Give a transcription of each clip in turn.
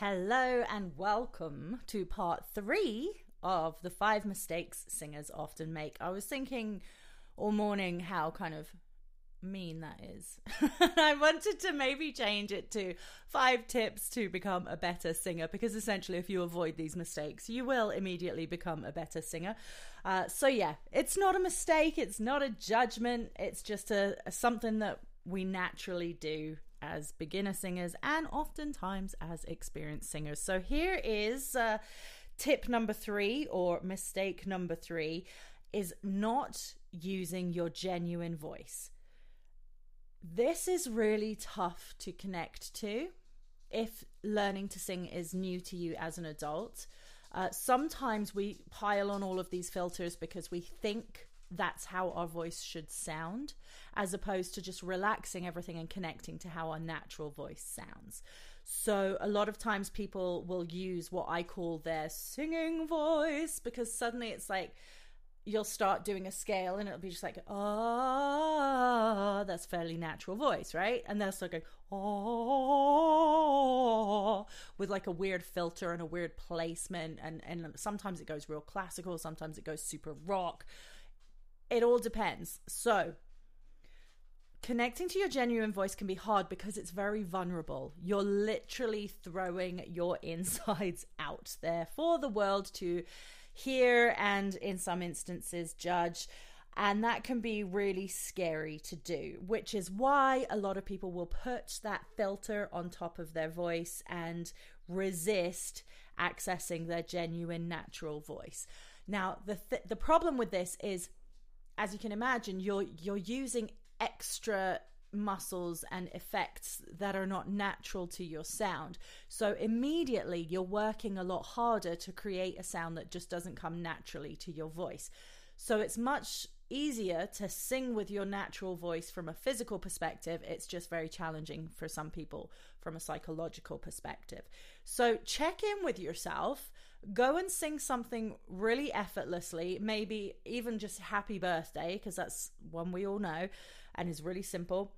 Hello and welcome to part three of the five mistakes singers often make. I was thinking all morning how kind of mean that is. I wanted to maybe change it to five tips to become a better singer because essentially, if you avoid these mistakes, you will immediately become a better singer. Uh, so, yeah, it's not a mistake, it's not a judgment, it's just a, a something that we naturally do as beginner singers and oftentimes as experienced singers. So, here is uh, tip number three or mistake number three is not using your genuine voice. This is really tough to connect to if learning to sing is new to you as an adult. Uh, sometimes we pile on all of these filters because we think that's how our voice should sound, as opposed to just relaxing everything and connecting to how our natural voice sounds. So, a lot of times people will use what I call their singing voice because suddenly it's like, you'll start doing a scale and it'll be just like ah that's fairly natural voice right? And they'll start going oh with like a weird filter and a weird placement. And and sometimes it goes real classical sometimes it goes super rock it all depends so connecting to your genuine voice can be hard because it's very vulnerable. You're literally throwing your insides out there for the world to hear and, in some instances, judge. And that can be really scary to do, which is why a lot of people will put that filter on top of their voice and resist accessing their genuine natural voice. Now, the th- the problem with this is as you can imagine, you're you're using extra muscles and effects that are not natural to your sound. So immediately you're working a lot harder to create a sound that just doesn't come naturally to your voice. So it's much easier to sing with your natural voice from a physical perspective. It's just very challenging for some people from a psychological perspective. So check in with yourself. Go and sing something really effortlessly, maybe even just happy birthday, because that's one we all know and is really simple.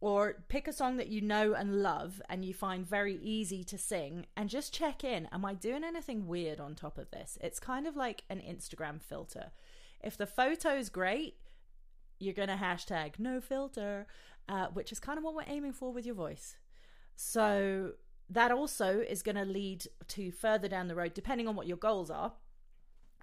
Or pick a song that you know and love and you find very easy to sing and just check in. Am I doing anything weird on top of this? It's kind of like an Instagram filter. If the photo's great, you're going to hashtag no filter, uh, which is kind of what we're aiming for with your voice. So that also is going to lead to further down the road, depending on what your goals are,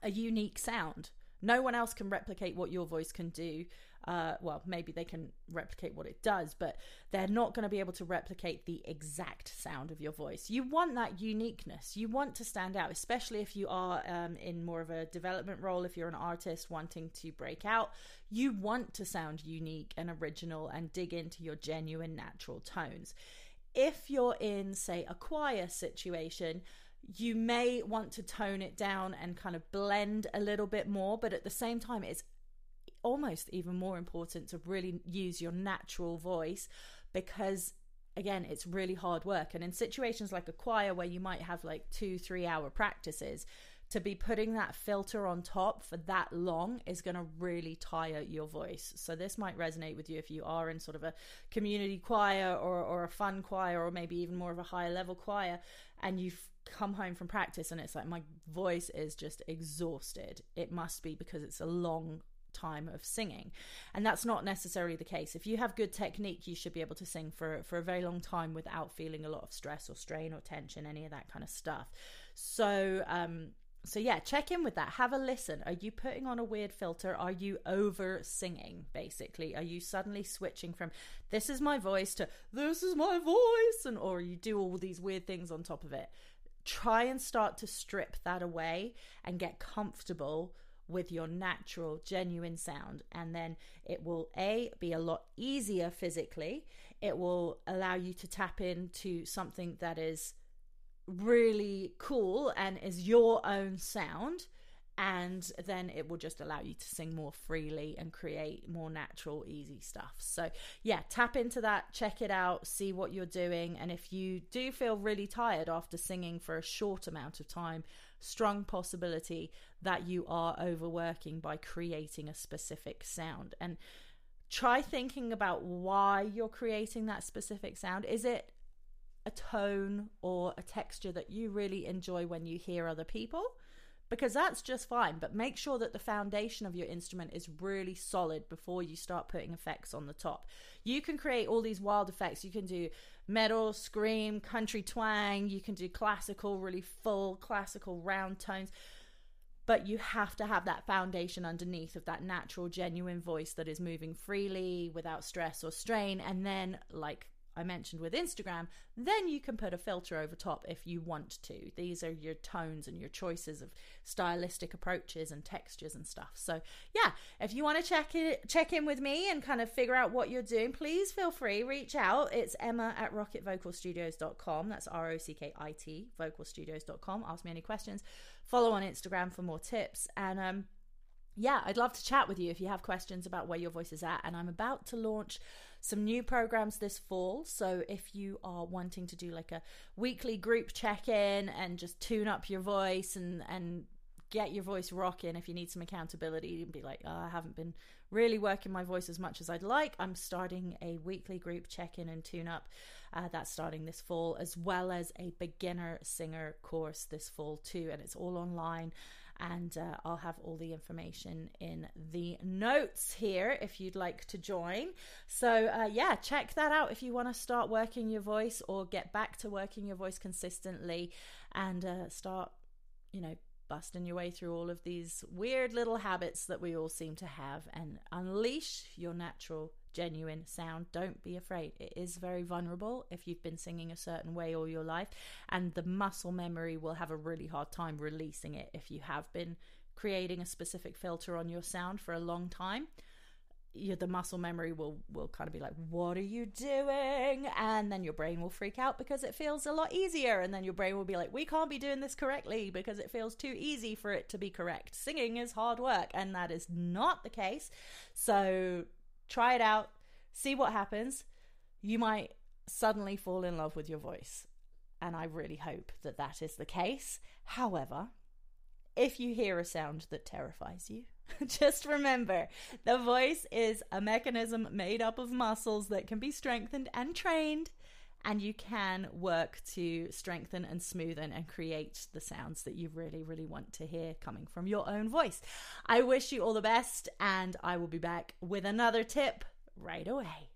a unique sound. No one else can replicate what your voice can do uh, well, maybe they can replicate what it does, but they're not going to be able to replicate the exact sound of your voice. You want that uniqueness. You want to stand out, especially if you are um, in more of a development role, if you're an artist wanting to break out. You want to sound unique and original and dig into your genuine natural tones. If you're in, say, a choir situation, you may want to tone it down and kind of blend a little bit more, but at the same time, it's almost even more important to really use your natural voice because again it's really hard work and in situations like a choir where you might have like 2 3 hour practices to be putting that filter on top for that long is going to really tire your voice. So this might resonate with you if you are in sort of a community choir or, or a fun choir or maybe even more of a higher level choir and you've come home from practice and it's like my voice is just exhausted. It must be because it's a long time of singing. And that's not necessarily the case. If you have good technique, you should be able to sing for, for a very long time without feeling a lot of stress or strain or tension, any of that kind of stuff. So, um, so yeah, check in with that. Have a listen. Are you putting on a weird filter? Are you over singing basically? Are you suddenly switching from this is my voice to this is my voice and or you do all these weird things on top of it? Try and start to strip that away and get comfortable with your natural, genuine sound. And then it will, A, be a lot easier physically. It will allow you to tap into something that is really cool and is your own sound and then it will just allow you to sing more freely and create more natural easy stuff. So yeah tap into that check it out see what you're doing. And if you do feel really tired after singing for a short amount of time strong possibility that you are overworking by creating a specific sound. And try thinking about why you're creating that specific sound. Is it a tone or a texture that you really enjoy when you hear other people because that's just fine. But make sure that the foundation of your instrument is really solid before you start putting effects on the top. You can create all these wild effects. You can do metal, scream, country twang, you can do classical, really full classical round tones. But you have to have that foundation underneath of that natural, genuine voice that is moving freely without stress or strain. And then, like I mentioned with Instagram, then you can put a filter over top if you want to. These are your tones and your choices of stylistic approaches and textures and stuff. So, yeah, if you want to check it check in with me and kind of figure out what you're doing, please feel free, reach out. It's Emma at rockitvocalstudios.com. That's R O C K I T vocalstudios.com. Ask me any questions. Follow on Instagram for more tips and um yeah, I'd love to chat with you if you have questions about where your voice is at. And I'm about to launch some new programs this fall. So if you are wanting to do like a weekly group check in and just tune up your voice and, and get your voice rocking, if you need some accountability and be like, oh, I haven't been really working my voice as much as I'd like, I'm starting a weekly group check in and tune up. Uh, that's starting this fall, as well as a beginner singer course this fall too. And it's all online and uh, I'll have all the information in the notes here if you'd like to join. So, uh, yeah, check that out if you want to start working your voice or get back to working your voice consistently and uh, start, you know, busting your way through all of these weird little habits that we all seem to have and unleash your natural genuine sound. Don't be afraid. It is very vulnerable if you've been singing a certain way all your life, and the muscle memory will have a really hard time releasing it if you have been creating a specific filter on your sound for a long time. You, the muscle memory will will kind of be like, "What are you doing?" And then your brain will freak out because it feels a lot easier. And then your brain will be like, "We can't be doing this correctly because it feels too easy for it to be correct. Singing is hard work, and that is not the case." So try it out, see what happens. You might suddenly fall in love with your voice. And I really hope that that is the case. However, if you hear a sound that terrifies you, just remember the voice is a mechanism made up of muscles that can be strengthened and trained. And you can work to strengthen and smoothen and create the sounds that you really, really want to hear coming from your own voice. I wish you all the best, and I will be back with another tip right away.